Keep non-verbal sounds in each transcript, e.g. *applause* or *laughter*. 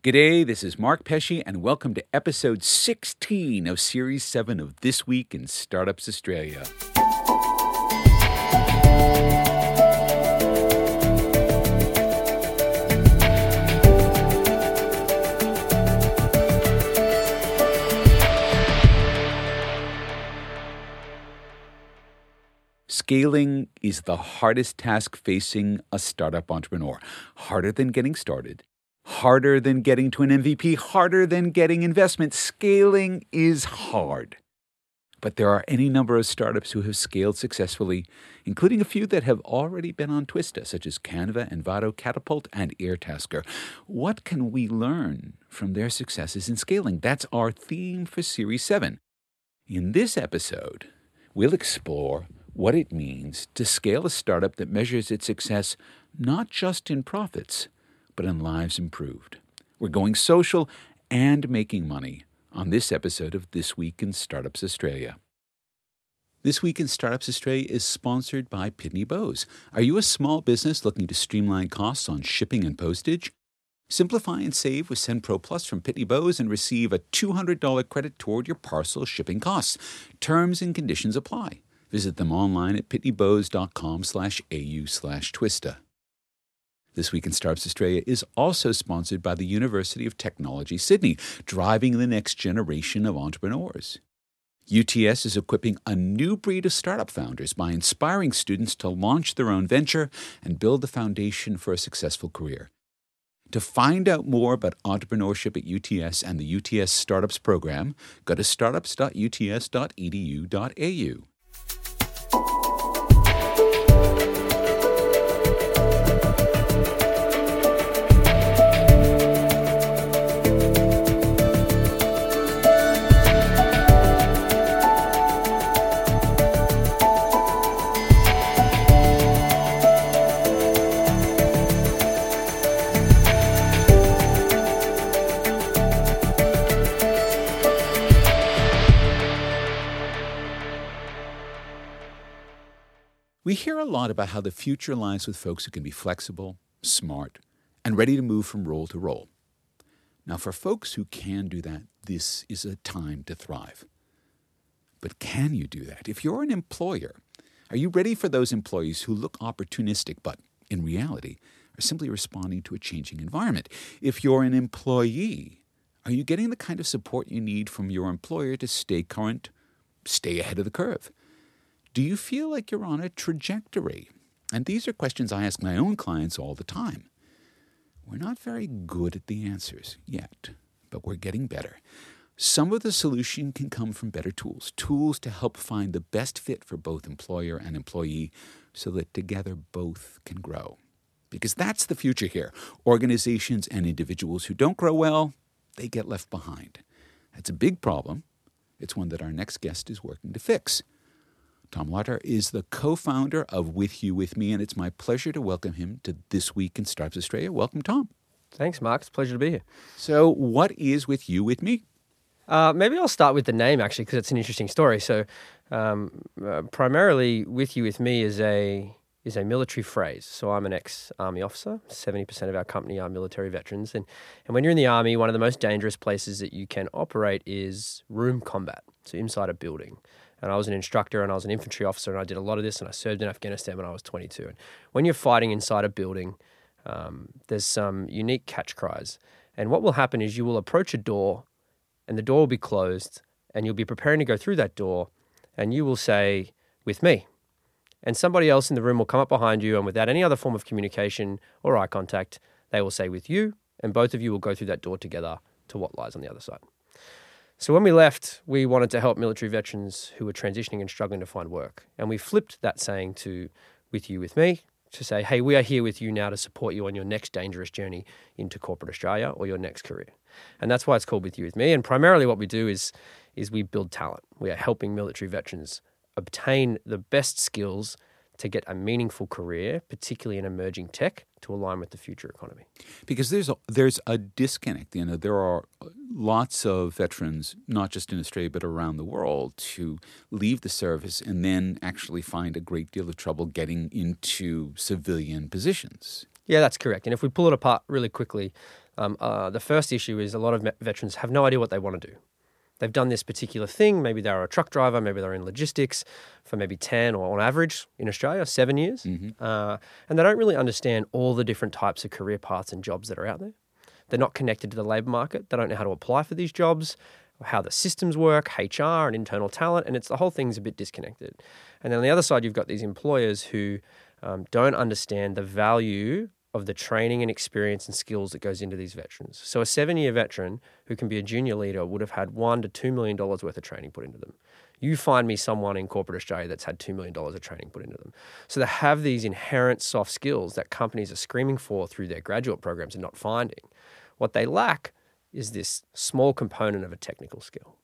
G'day, this is Mark Pesce, and welcome to episode 16 of Series 7 of This Week in Startups Australia. Scaling is the hardest task facing a startup entrepreneur. Harder than getting started, harder than getting to an MVP, harder than getting investment. Scaling is hard. But there are any number of startups who have scaled successfully, including a few that have already been on Twista, such as Canva, Envato, Catapult, and Airtasker. What can we learn from their successes in scaling? That's our theme for Series 7. In this episode, we'll explore what it means to scale a startup that measures its success not just in profits, but in lives improved. We're going social and making money on this episode of This Week in Startups Australia. This Week in Startups Australia is sponsored by Pitney Bowes. Are you a small business looking to streamline costs on shipping and postage? Simplify and save with SendPro Plus from Pitney Bowes and receive a $200 credit toward your parcel shipping costs. Terms and conditions apply. Visit them online at pitneybowes.com slash au slash twista. This Week in Startups Australia is also sponsored by the University of Technology Sydney, driving the next generation of entrepreneurs. UTS is equipping a new breed of startup founders by inspiring students to launch their own venture and build the foundation for a successful career. To find out more about entrepreneurship at UTS and the UTS Startups program, go to startups.uts.edu.au. lot about how the future lies with folks who can be flexible, smart, and ready to move from role to role. Now, for folks who can do that, this is a time to thrive. But can you do that? If you're an employer, are you ready for those employees who look opportunistic but, in reality, are simply responding to a changing environment? If you're an employee, are you getting the kind of support you need from your employer to stay current, stay ahead of the curve? Do you feel like you're on a trajectory? And these are questions I ask my own clients all the time. We're not very good at the answers yet, but we're getting better. Some of the solution can come from better tools, tools to help find the best fit for both employer and employee so that together both can grow. Because that's the future here. Organizations and individuals who don't grow well, they get left behind. That's a big problem. It's one that our next guest is working to fix. Tom Larter is the co founder of With You With Me, and it's my pleasure to welcome him to This Week in Startups Australia. Welcome, Tom. Thanks, Mark. It's a pleasure to be here. So, what is With You With Me? Uh, maybe I'll start with the name actually, because it's an interesting story. So, um, uh, primarily, "with you, with me" is a is a military phrase. So, I'm an ex army officer. Seventy percent of our company are military veterans, and and when you're in the army, one of the most dangerous places that you can operate is room combat. So, inside a building. And I was an instructor and I was an infantry officer, and I did a lot of this. And I served in Afghanistan when I was 22. And when you're fighting inside a building, um, there's some unique catch cries. And what will happen is you will approach a door and the door will be closed and you'll be preparing to go through that door and you will say, with me. And somebody else in the room will come up behind you and without any other form of communication or eye contact, they will say, with you. And both of you will go through that door together to what lies on the other side. So when we left, we wanted to help military veterans who were transitioning and struggling to find work. And we flipped that saying to with you, with me, to say, hey, we are here with you now to support you on your next dangerous journey into corporate Australia or your next career. And that's why it's called With You With Me. And primarily what we do is is we build talent. We are helping military veterans obtain the best skills to get a meaningful career, particularly in emerging tech, to align with the future economy. Because there's a, there's a disconnect. You know, there are lots of veterans, not just in Australia but around the world, who leave the service and then actually find a great deal of trouble getting into civilian positions. Yeah, that's correct. And if we pull it apart really quickly, Um, uh, the first issue is a lot of veterans have no idea what they want to do. They've done this particular thing. Maybe they're a truck driver, maybe they're in logistics for maybe 10 or on average in Australia, seven years. Uh, and they don't really understand all the different types of career paths and jobs that are out there. They're not connected to the labour market. They don't know how to apply for these jobs, how the systems work, HR and internal talent, and it's the whole thing's a bit disconnected. And then on the other side, you've got these employers who um, don't understand the value of the training and experience and skills that goes into these veterans. So a seven-year veteran who can be a junior leader would have had one to two million dollars worth of training put into them. You find me someone in corporate Australia that's had $2 million of training put into them. So they have these inherent soft skills that companies are screaming for through their graduate programs and not finding. What they lack is this small component of a technical skill.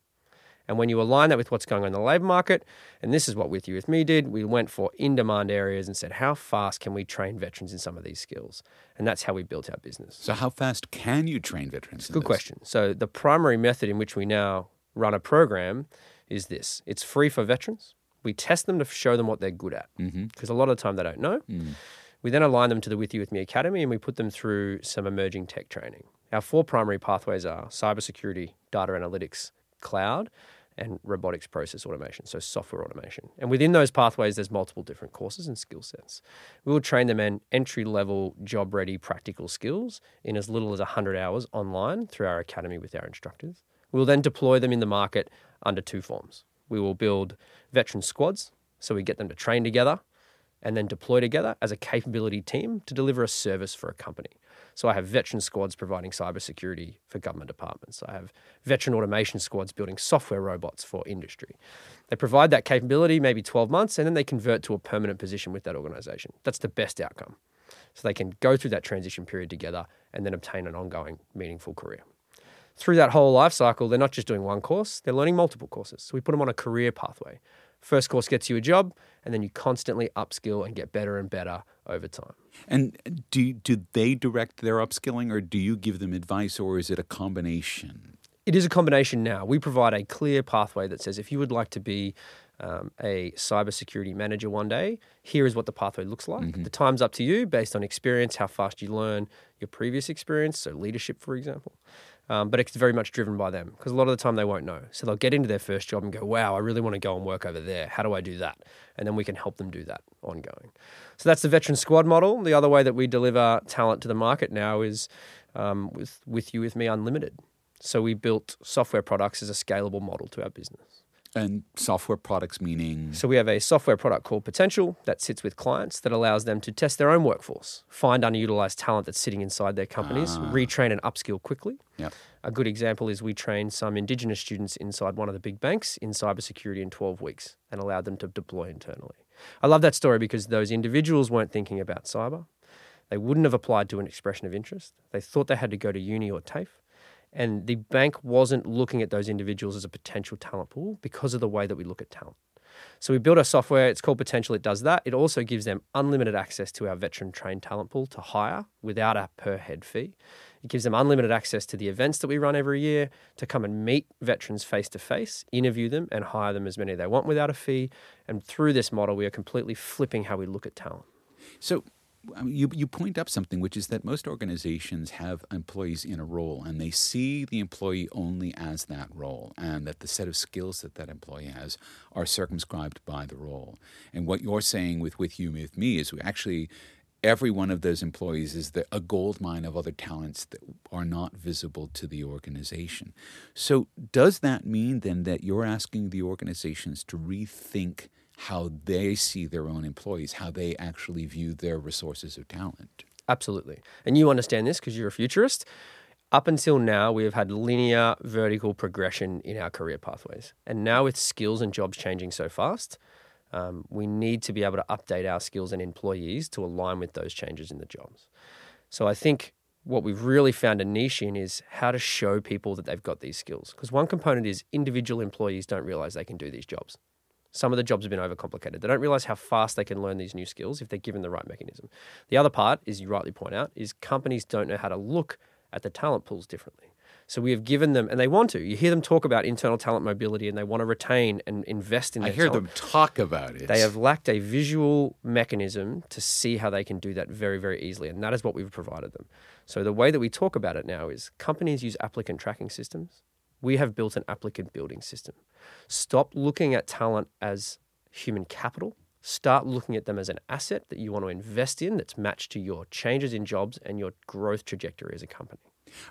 And when you align that with what's going on in the labour market, and this is what With You With Me did, we went for in demand areas and said, how fast can we train veterans in some of these skills? And that's how we built our business. So, how fast can you train veterans? Good this? question. So the primary method in which we now run a program is this: it's free for veterans. We test them to show them what they're good at, mm-hmm. because a lot of the time they don't know. Mm. We then align them to the With You With Me Academy, and we put them through some emerging tech training. Our four primary pathways are cybersecurity, data analytics, cloud, and robotics process automation, so software automation. And within those pathways, there's multiple different courses and skill sets. We will train them in entry level, job ready practical skills in as little as 100 hours online through our academy with our instructors. We will then deploy them in the market under two forms. We will build veteran squads, so we get them to train together and then deploy together as a capability team to deliver a service for a company. So I have veteran squads providing cybersecurity for government departments. I have veteran automation squads building software robots for industry. They provide that capability maybe 12 months and then they convert to a permanent position with that organization. That's the best outcome. So they can go through that transition period together and then obtain an ongoing meaningful career. Through that whole life cycle, they're not just doing one course, they're learning multiple courses. So we put them on a career pathway. First course gets you a job, and then you constantly upskill and get better and better over time. And do do they direct their upskilling, or do you give them advice, or is it a combination? It is a combination now. We provide a clear pathway that says if you would like to be um, a cybersecurity manager one day, here is what the pathway looks like. The time's up to you based on experience, how fast you learn your previous experience, so leadership, for example. Um, but it's very much driven by them because a lot of the time they won't know. So they'll get into their first job and go, wow, I really want to go and work over there. How do I do that? And then we can help them do that ongoing. So that's the veteran squad model. The other way that we deliver talent to the market now is um, with, with You With Me Unlimited. So we built software products as a scalable model to our business. And software products meaning So we have a software product called Potential that sits with clients that allows them to test their own workforce, find underutilized talent that's sitting inside their companies, ah. retrain and upskill quickly. yeah. A good example is we trained some Indigenous students inside one of the big banks in cybersecurity in 12 weeks and allowed them to deploy internally. I love that story because those individuals weren't thinking about cyber. They wouldn't have applied to an expression of interest. They thought they had to go to uni or TAFE. And the bank wasn't looking at those individuals as a potential talent pool because of the way that we look at talent. So we built our software, it's called Potential, it does that. It also gives them unlimited access to our veteran trained talent pool to hire without a per head fee. It gives them unlimited access to the events that we run every year to come and meet veterans face to face, interview them, and hire them as many as they want without a fee. And through this model, we are completely flipping how we look at talent. So you you point up something, which is that most organizations have employees in a role, and they see the employee only as that role, and that the set of skills that that employee has are circumscribed by the role. And what you're saying with with you with me is we actually. Every one of those employees is the, a gold mine of other talents that are not visible to the organization. So, does that mean then that you're asking the organizations to rethink how they see their own employees, how they actually view their resources of talent. Absolutely. And you understand this because you're a futurist. Up until now, we have had linear vertical progression in our career pathways. And now, with skills and jobs changing so fast, um, we need to be able to update our skills and employees to align with those changes in the jobs. So, I think what we've really found a niche in is how to show people that they've got these skills. Because one component is individual employees don't realize they can do these jobs. Some of the jobs have been overcomplicated. They don't realize how fast they can learn these new skills if they're given the right mechanism. The other part, as you rightly point out, is companies don't know how to look at the talent pools differently. So we have given them, and they want to. You hear them talk about internal talent mobility, and they want to retain and invest in. I hear talent. them talk about it. They have lacked a visual mechanism to see how they can do that very, very easily. And that is what we've provided them. So the way that we talk about it now is companies use applicant tracking systems. We have built an applicant building system. Stop looking at talent as human capital. Start looking at them as an asset that you want to invest in that's matched to your changes in jobs and your growth trajectory as a company.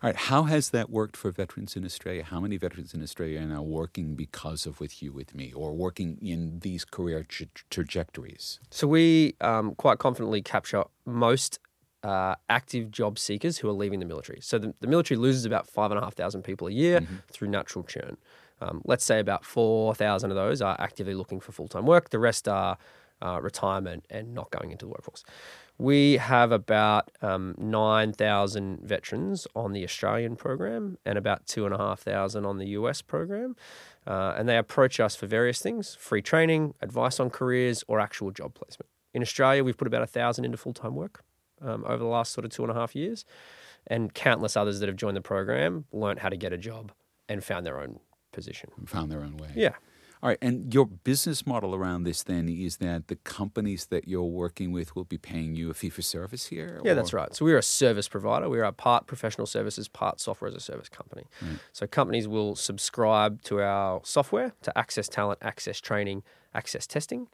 All right, how has that worked for veterans in Australia? How many veterans in Australia are now working because of With You, With Me, or working in these career tra- trajectories? So we um, quite confidently capture most uh, active job seekers who are leaving the military. So the, the military loses about five and a half thousand people a year through natural churn. Um, let's say about four thousand of those are actively looking for full time work. The rest are uh, retirement and not going into the workforce. We have about um, 9,000 veterans on the Australian program and about 2,500 on the US program. Uh, and they approach us for various things free training, advice on careers, or actual job placement. In Australia, we've put about 1,000 into full time work um, over the last sort of two and a half years. And countless others that have joined the program learned how to get a job and found their own position. Found their own way. Yeah. All right, and your business model around this then is that the companies that you're working with will be paying you a fee for service here? Yeah, or- that's right. So we're a service provider. We're a part professional services, part software as a service company. So companies will subscribe to our software to access talent, access training, access testing.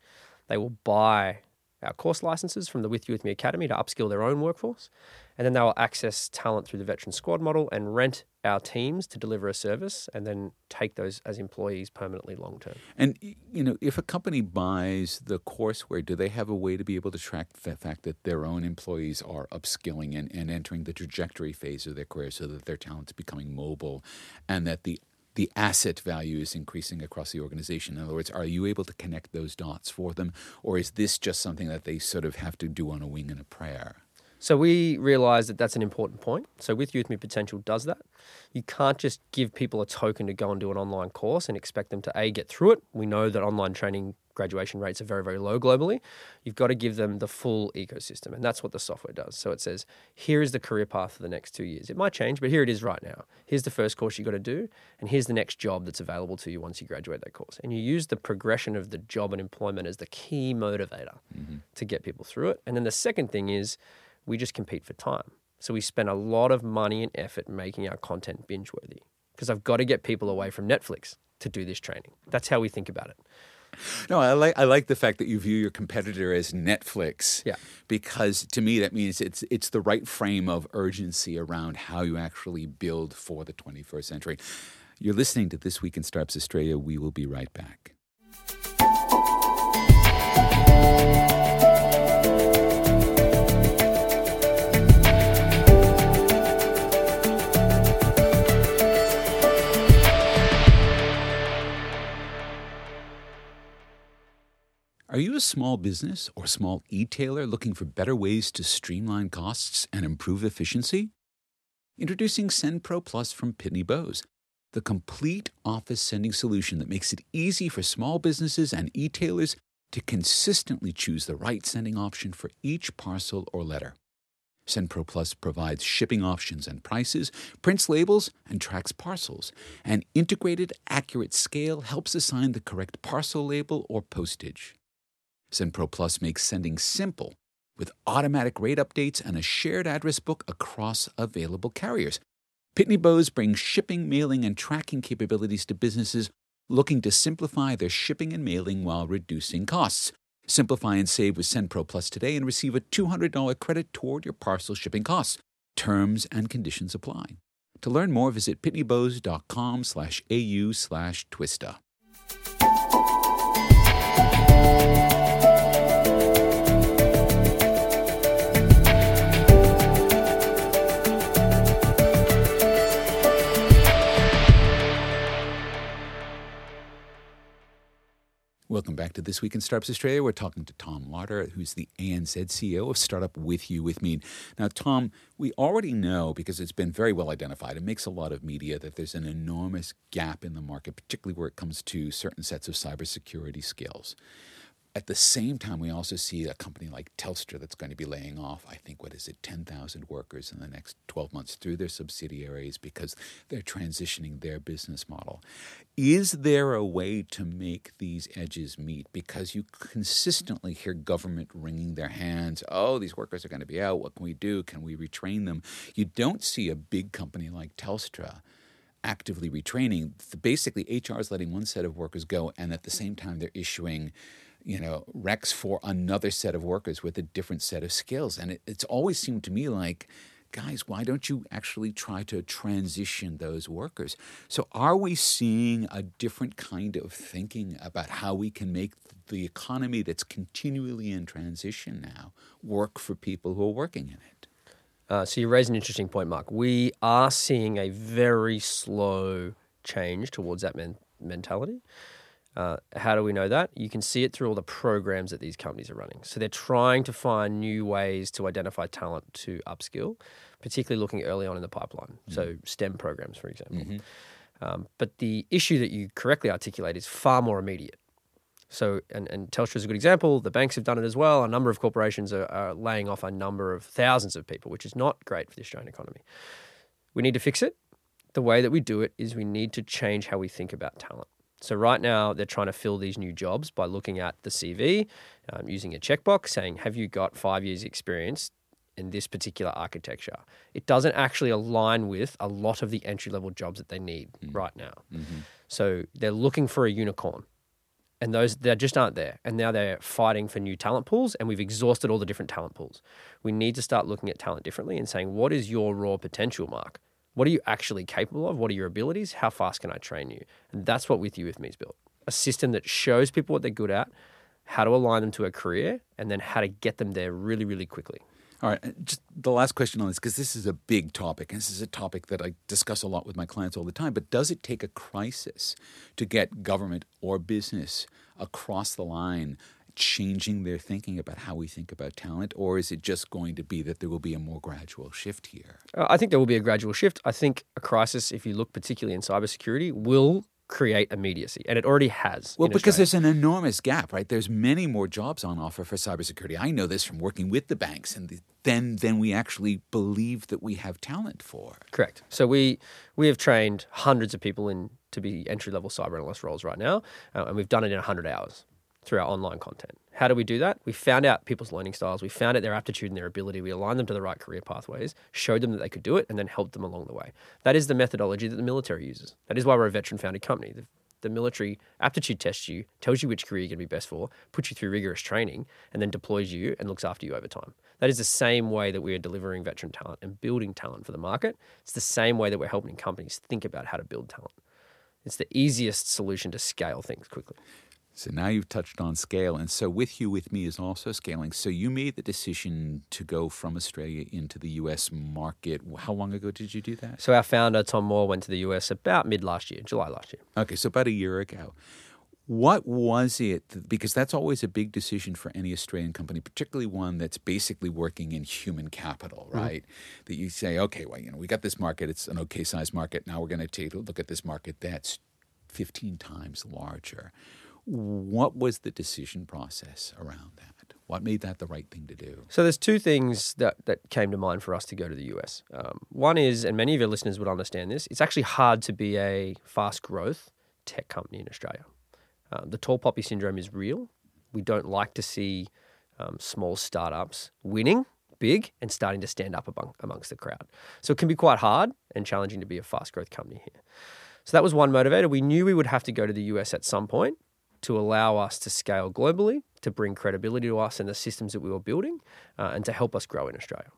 They will buy our course licenses from the With You With Me Academy to upskill their own workforce. And then they will access talent through the veteran squad model and rent our teams to deliver a service and then take those as employees permanently long term. And you know, if a company buys the courseware, do they have a way to be able to track the fact that their own employees are upskilling and, and entering the trajectory phase of their career so that their talent's becoming mobile and that the the asset value is increasing across the organization. In other words, are you able to connect those dots for them, or is this just something that they sort of have to do on a wing and a prayer? So we realize that that's an important point. So with Youth Me Potential does that. You can't just give people a token to go and do an online course and expect them to a get through it. We know that online training graduation rates are very very low globally. You've got to give them the full ecosystem and that's what the software does. So it says here is the career path for the next 2 years. It might change, but here it is right now. Here's the first course you've got to do and here's the next job that's available to you once you graduate that course. And you use the progression of the job and employment as the key motivator mm-hmm. to get people through it. And then the second thing is we just compete for time. So we spend a lot of money and effort making our content binge worthy because I've got to get people away from Netflix to do this training. That's how we think about it. No, I like I like the fact that you view your competitor as Netflix. Yeah. Because to me that means it's it's the right frame of urgency around how you actually build for the 21st century. You're listening to This Week in Startups Australia. We will be right back. Are you a small business or small e-tailer looking for better ways to streamline costs and improve efficiency? Introducing SendPro Plus from Pitney Bowes, the complete office sending solution that makes it easy for small businesses and e-tailers to consistently choose the right sending option for each parcel or letter. SendPro Plus provides shipping options and prices, prints labels, and tracks parcels. An integrated, accurate scale helps assign the correct parcel label or postage. SendPro Plus makes sending simple with automatic rate updates and a shared address book across available carriers. Pitney Bowes brings shipping, mailing, and tracking capabilities to businesses looking to simplify their shipping and mailing while reducing costs. Simplify and save with SendPro Plus today and receive a $200 credit toward your parcel shipping costs. Terms and conditions apply. To learn more, visit pitneybowes.com slash au slash twista. Welcome back to This Week in Startups Australia. We're talking to Tom Larter, who's the ANZ CEO of Startup With You With Me. Now, Tom, we already know because it's been very well identified, it makes a lot of media that there's an enormous gap in the market, particularly where it comes to certain sets of cybersecurity skills. At the same time, we also see a company like Telstra that's going to be laying off, I think, what is it, 10,000 workers in the next 12 months through their subsidiaries because they're transitioning their business model. Is there a way to make these edges meet? Because you consistently hear government wringing their hands. Oh, these workers are going to be out. What can we do? Can we retrain them? You don't see a big company like Telstra actively retraining. Basically, HR is letting one set of workers go, and at the same time, they're issuing you know, recs for another set of workers with a different set of skills. And it, it's always seemed to me like, guys, why don't you actually try to transition those workers? So, are we seeing a different kind of thinking about how we can make the economy that's continually in transition now work for people who are working in it? Uh, so, you raise an interesting point, Mark. We are seeing a very slow change towards that men- mentality. Uh, how do we know that? You can see it through all the programs that these companies are running. So they're trying to find new ways to identify talent to upskill, particularly looking early on in the pipeline. Mm-hmm. So STEM programs, for example. Mm-hmm. Um, but the issue that you correctly articulate is far more immediate. So, and, and Telstra is a good example. The banks have done it as well. A number of corporations are, are laying off a number of thousands of people, which is not great for the Australian economy. We need to fix it. The way that we do it is we need to change how we think about talent. So right now they're trying to fill these new jobs by looking at the CV, um, using a checkbox saying, "Have you got five years experience in this particular architecture?" It doesn't actually align with a lot of the entry level jobs that they need mm. right now. Mm-hmm. So they're looking for a unicorn, and those they just aren't there. And now they're fighting for new talent pools, and we've exhausted all the different talent pools. We need to start looking at talent differently and saying, "What is your raw potential, Mark?" What are you actually capable of? What are your abilities? How fast can I train you? And that's what With You With Me is built a system that shows people what they're good at, how to align them to a career, and then how to get them there really, really quickly. All right, uh, just the last question on this, because this is a big topic, and this is a topic that I discuss a lot with my clients all the time. But does it take a crisis to get government or business across the line changing their thinking about how we think about talent, or is it just going to be that there will be a more gradual shift here? Uh, I think there will be a gradual shift. I think a crisis, if you look particularly in cybersecurity, will create immediacy, and it already has. Well, because there's an enormous gap, right? There's many more jobs on offer for cybersecurity. I know this from working with the banks, and the, then then we actually believe that we have talent for. Correct. So we we have trained hundreds of people in to be entry level cyber analyst roles right now, uh, and we've done it in 100 hours through our online content. How do we do that? We found out people's learning styles, we found out their aptitude and their ability, we aligned them to the right career pathways, showed them that they could do it, and then helped them along the way. That is the methodology that the military uses. That is why we're a veteran founded company. The, the military aptitude tests you, tells you which career you're going to be best for, puts you through rigorous training, and then deploys you and looks after you over time. That is the same way that we are delivering veteran talent and building talent for the market. It's the same way that we're helping companies think about how to build talent. It's the easiest solution to scale things quickly. So now you've touched on scale. And so with you, with me is also scaling. So you made the decision to go from Australia into the US market. How long ago did you do that? So our founder, Tom Moore, went to the US about mid last year, July last year. Okay, so about a year ago. What was it? Because that's always a big decision for any Australian company, particularly one that's basically working in human capital, mm-hmm. right? Mm-hmm. That you say, okay, well, you know, we got this market; it's an okay size market. Now we're going to take a look at this market that's 15 times larger. What was the decision process around that? What made that the right thing to do? So there's two things that, that came to mind for us to go to the US. Um, one is, and many of your listeners would understand this, it's actually hard to be a fast growth tech company in Australia. Uh, the tall poppy syndrome is real. We don't like to see um, small startups winning big and starting to stand up among, amongst the crowd. So it can be quite hard and challenging to be a fast growth company here. So that was one motivator. We knew we would have to go to the US at some point to allow us to scale globally, to bring credibility to us and the systems that we were building, uh, and to help us grow in Australia.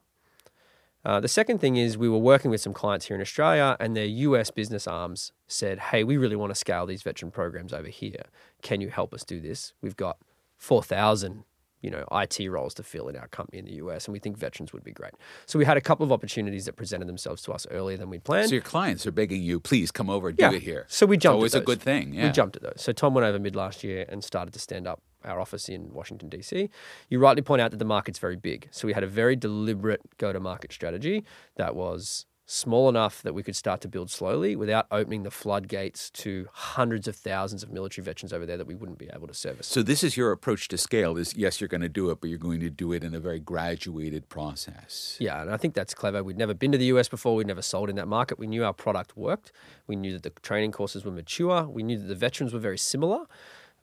Uh, the second thing is we were working with some clients here in Australia, and their US business arms said, "Hey, we really want to scale these veteran programs over here. Can you help us do this? We've got 4,000 you know, IT roles to fill in our company in the US, and we think veterans would be great. So we had a couple of opportunities that presented themselves to us earlier than we planned. So your clients are begging you, please come over and yeah. do it here. So we jumped. It's always a good thing. Yeah. We jumped at those. So Tom went over mid last year and started to stand up our office in Washington DC. You rightly point out that the market's very big, so we had a very deliberate go-to-market strategy that was small enough that we could start to build slowly without opening the floodgates to hundreds of thousands of military veterans over there that we wouldn't be able to service. So this is your approach to scale is yes, you're going to do it, but you're going to do it in a very graduated process. Yeah, and I think that's clever. We'd never been to the US before. We'd never sold in that market. We knew our product worked. We knew that the training courses were mature. We knew that the veterans were very similar.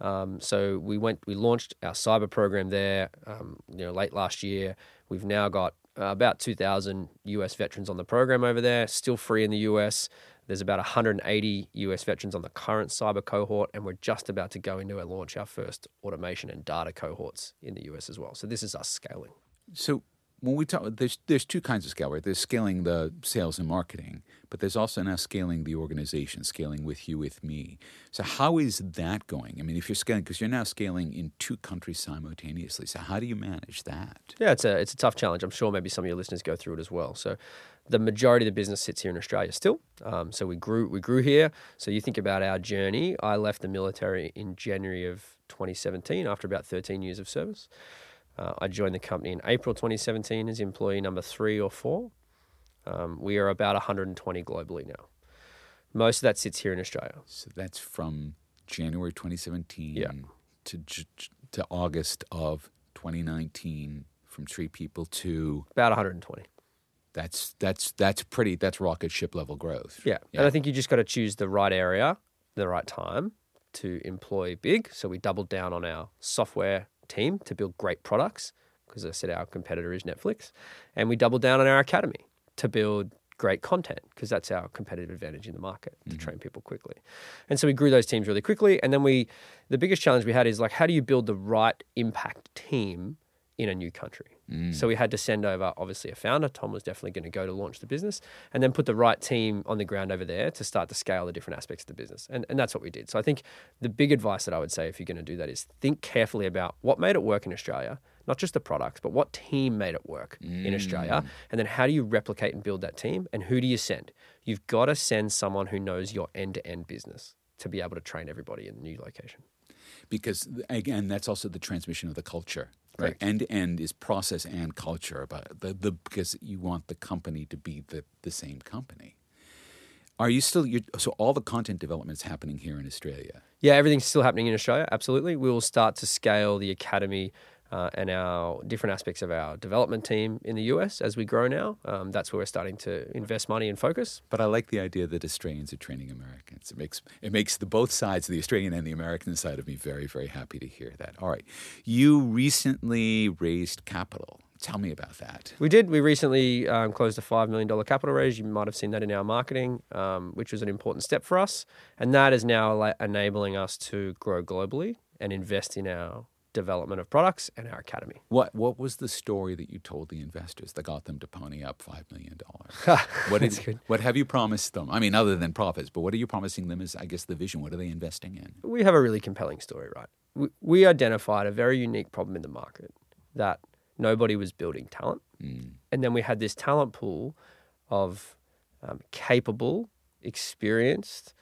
Um, so we went, we launched our cyber program there, um, you know, late last year. We've now got uh, about 2,000 US veterans on the program over there, still free in the US. There's about 180 US veterans on the current cyber cohort, and we're just about to go into and launch our first automation and data cohorts in the US as well. So this is us scaling. So when we talk, there's there's two kinds of scale, right? There's scaling the sales and marketing, but there's also now scaling the organization, scaling with you, with me. So how is that going? I mean, if you're scaling, because you're now scaling in two countries simultaneously, so how do you manage that? Yeah, it's a it's a tough challenge. I'm sure maybe some of your listeners go through it as well. So the majority of the business sits here in Australia still. Um, so we grew we grew here. So you think about our journey. I left the military in January of 2017 after about 13 years of service. Uh, I joined the company in April 2017 as employee number three or four. Um, we are about 120 globally now. Most of that sits here in Australia. So that's from January 2017 Yeah. to to August of 2019. From three people to About 120. that's that's that's pretty that's rocket ship level growth. Yeah. And I think you just got to choose the right area, the right time to employ big. So we doubled down on our software team to build great products because I said our competitor is Netflix. And we doubled down on our academy to build great content because that's our competitive advantage in the market to mm-hmm. train people quickly. And so we grew those teams really quickly. And then we, the biggest challenge we had is like, how do you build the right impact team in a new country? Mm. So we had to send over, obviously, a founder. Tom was definitely going to go to launch the business and then put the right team on the ground over there to start to scale the different aspects of the business. And, and that's what we did. So I think the big advice that I would say if you're going to do that is think carefully about what made it work in Australia, not just the products, but what team made it work in mm. Australia. And then how do you replicate and build that team? And who do you send? You've got to send someone who knows your end to end business to be able to train everybody in the new location. because again that's also the transmission of the culture right. End to end is process and culture but the, the because you want the company to be the, the same company. Are you still so all the content development is happening here in australia? Yeah, everything's still happening in Australia. Absolutely, we will start to scale the academy uh, and our different aspects of our development team in the US as we grow now. Um, that's where we're starting to invest money and focus. but i like the idea that australians are training americans it makes it makes the both sides the australian and the american side of me very very happy to hear that all right you recently raised capital tell me about that We did. We recently um, closed a $5 million capital raise. You might have seen that in our marketing, um, which was an important step for us. And that is now enabling us to grow globally and invest in our development of products and our academy. What what was the story that you told the investors that got them to pony up five million dollars? *laughs* What did, good. what have you promised them? I mean, other than profits, but what are you promising them? Is I guess the vision. What are they investing in? we have a really compelling story, right? We, we identified a very unique problem in the market that nobody was building talent. And then we had this talent pool of um, capable, experienced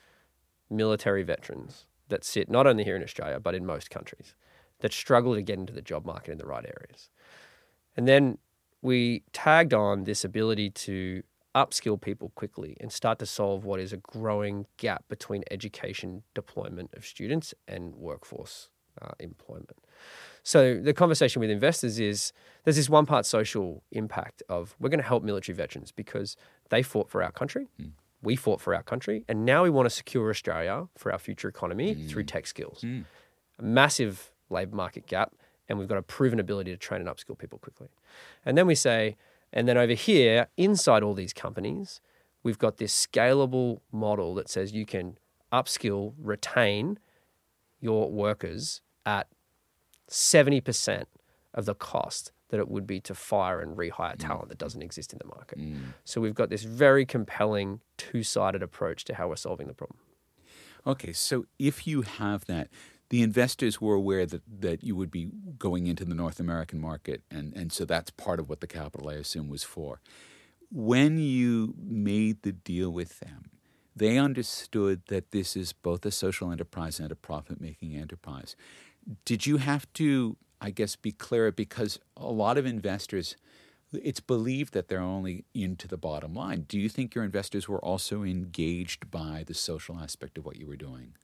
military veterans that sit not only here in Australia, but in most countries that struggle to get into the job market in the right areas. And then we tagged on this ability to upskill people quickly and start to solve what is a growing gap between education deployment of students and workforce uh, employment. So the conversation with investors is there's this one part social impact of we're going to help military veterans because they fought for our country. Hmm. We fought for our country, and now we want to secure Australia for our future economy hmm. through tech skills. Hmm. A massive labour market gap, and we've got a proven ability to train and upskill people quickly. And then we say, and then over here, inside all these companies, we've got this scalable model that says you can upskill, retain your workers at 70% of the cost that it would be to fire and rehire mm. talent that doesn't exist in the market. Mm. So we've got this very compelling two sided approach to how we're solving the problem. Okay, so if you have that, the investors were aware that, that you would be going into the North American market, and, and so that's part of what the capital, I assume, was for. When you made the deal with them, they understood that this is both a social enterprise and a profit making enterprise. Did you have to, I guess, be clear? Because a lot of investors, it's believed that they're only into the bottom line. Do you think your investors were also engaged by the social aspect of what you were doing?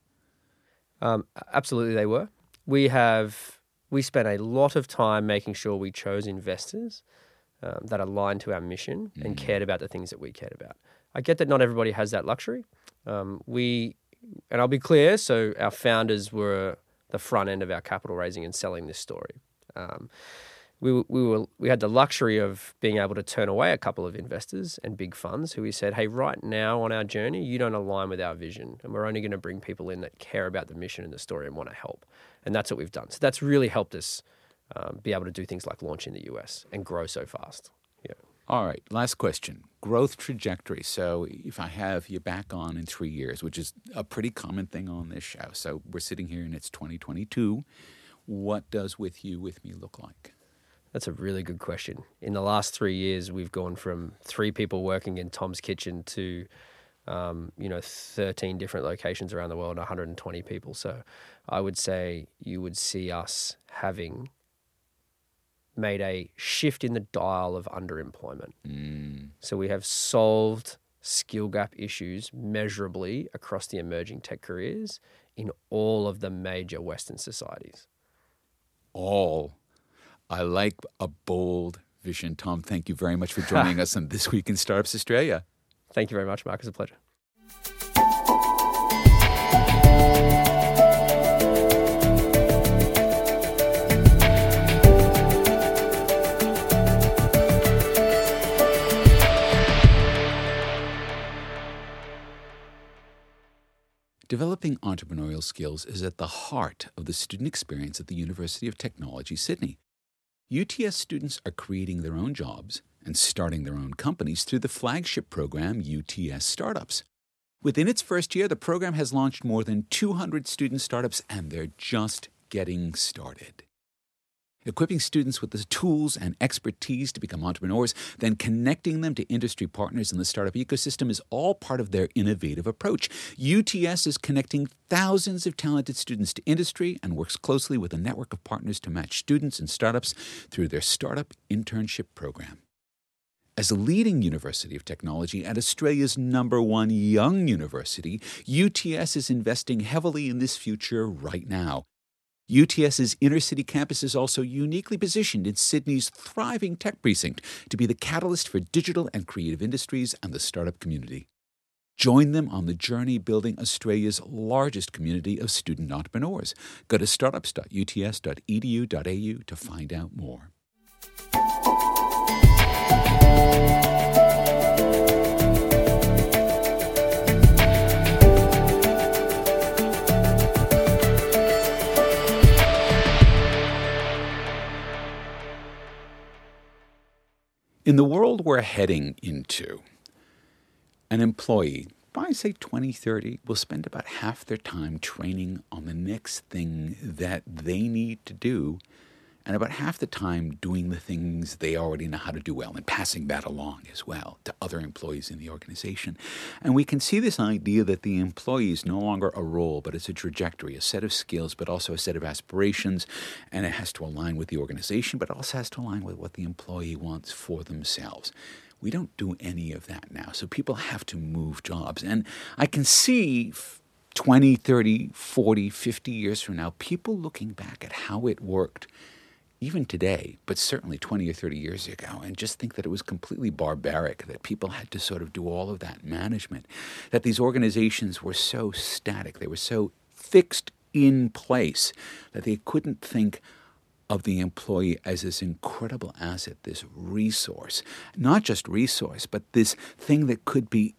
Um, absolutely, they were. We have we spent a lot of time making sure we chose investors um, that aligned to our mission mm. and cared about the things that we cared about. I get that not everybody has that luxury. Um, we, and I'll be clear. So our founders were the front end of our capital raising and selling this story. Um, we, we were we had the luxury of being able to turn away a couple of investors and big funds who we said, hey, right now on our journey, you don't align with our vision, and we're only going to bring people in that care about the mission and the story and want to help, and that's what we've done. So that's really helped us um, be able to do things like launch in the US and grow so fast. Yeah. All right, last question. Growth trajectory. So, if I have you back on in three years, which is a pretty common thing on this show, so we're sitting here and it's 2022, what does With You, With Me look like? That's a really good question. In the last three years, we've gone from three people working in Tom's kitchen to, um, you know, 13 different locations around the world, 120 people. So I would say you would see us having made a shift in the dial of underemployment. Mm. So we have solved skill gap issues measurably across the emerging tech careers in all of the major Western societies. All I like a bold vision. Tom, thank you very much for joining *laughs* us on This Week in Startups Australia. Thank you very much, Mark. It's a pleasure. Developing entrepreneurial skills is at the heart of the student experience at the University of Technology, Sydney. UTS students are creating their own jobs and starting their own companies through the flagship program UTS Startups. Within its first year, the program has launched more than 200 student startups, and they're just getting started equipping students with the tools and expertise to become entrepreneurs, then connecting them to industry partners in the startup ecosystem is all part of their innovative approach. UTS is connecting thousands of talented students to industry and works closely with a network of partners to match students and startups through their startup internship program. As a leading university of technology and Australia's number one young university, UTS is investing heavily in this future right now. UTS's inner city campus is also uniquely positioned in Sydney's thriving tech precinct to be the catalyst for digital and creative industries and the startup community. Join them on the journey building Australia's largest community of student entrepreneurs. Go to startups.uts.edu.au to find out more. In the world we're heading into, an employee, by say 2030, will spend about half their time training on the next thing that they need to do and about half the time doing the things they already know how to do well and passing that along as well to other employees in the organization. And we can see this idea that the employee is no longer a role, but it's a trajectory, a set of skills, but also a set of aspirations. And it has to align with the organization, but also has to align with what the employee wants for themselves. We don't do any of that now. So people have to move jobs. And I can see 20, 30, 40, 50 years from now, people looking back at how it worked even today, but certainly 20 or 30 years ago, and just think that it was completely barbaric that people had to sort of do all of that management, that these organizations were so static, they were so fixed in place that they couldn't think of the employee as this incredible asset, this resource, not just resource, but this thing that could be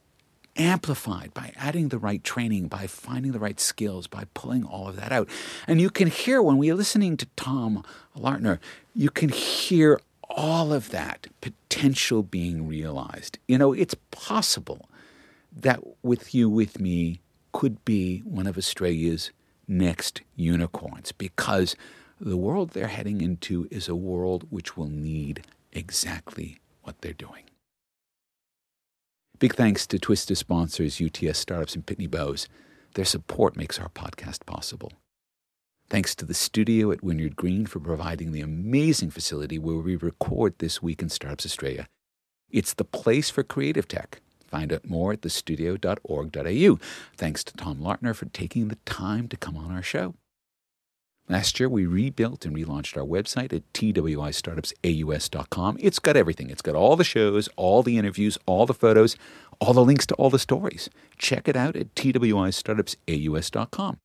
amplified by adding the right training, by finding the right skills, by pulling all of that out. And you can hear when we're listening to Tom Larter, you can hear all of that potential being realized. You know, it's possible that with you, with me, could be one of Australia's next unicorns because the world they're heading into is a world which will need exactly what they're doing. Big thanks to Twista sponsors UTS Startups and Pitney Bowes. Their support makes our podcast possible. Thanks to the studio at Wynyard Green for providing the amazing facility where we record This Week in Startups Australia. It's the place for creative tech. Find out more at thestudio.org.au. Thanks to Tom Larter for taking the time to come on our show. Last year, we rebuilt and relaunched our website at twistartupsaus.com. It's got everything. It's got all the shows, all the interviews, all the photos, all the links to all the stories. Check it out at twistartupsaus.com.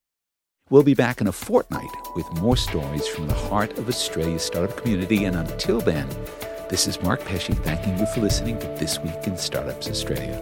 We'll be back in a fortnight with more stories from the heart of Australia's startup community. And until then, this is Mark Pesce thanking you for listening to This Week in Startups Australia.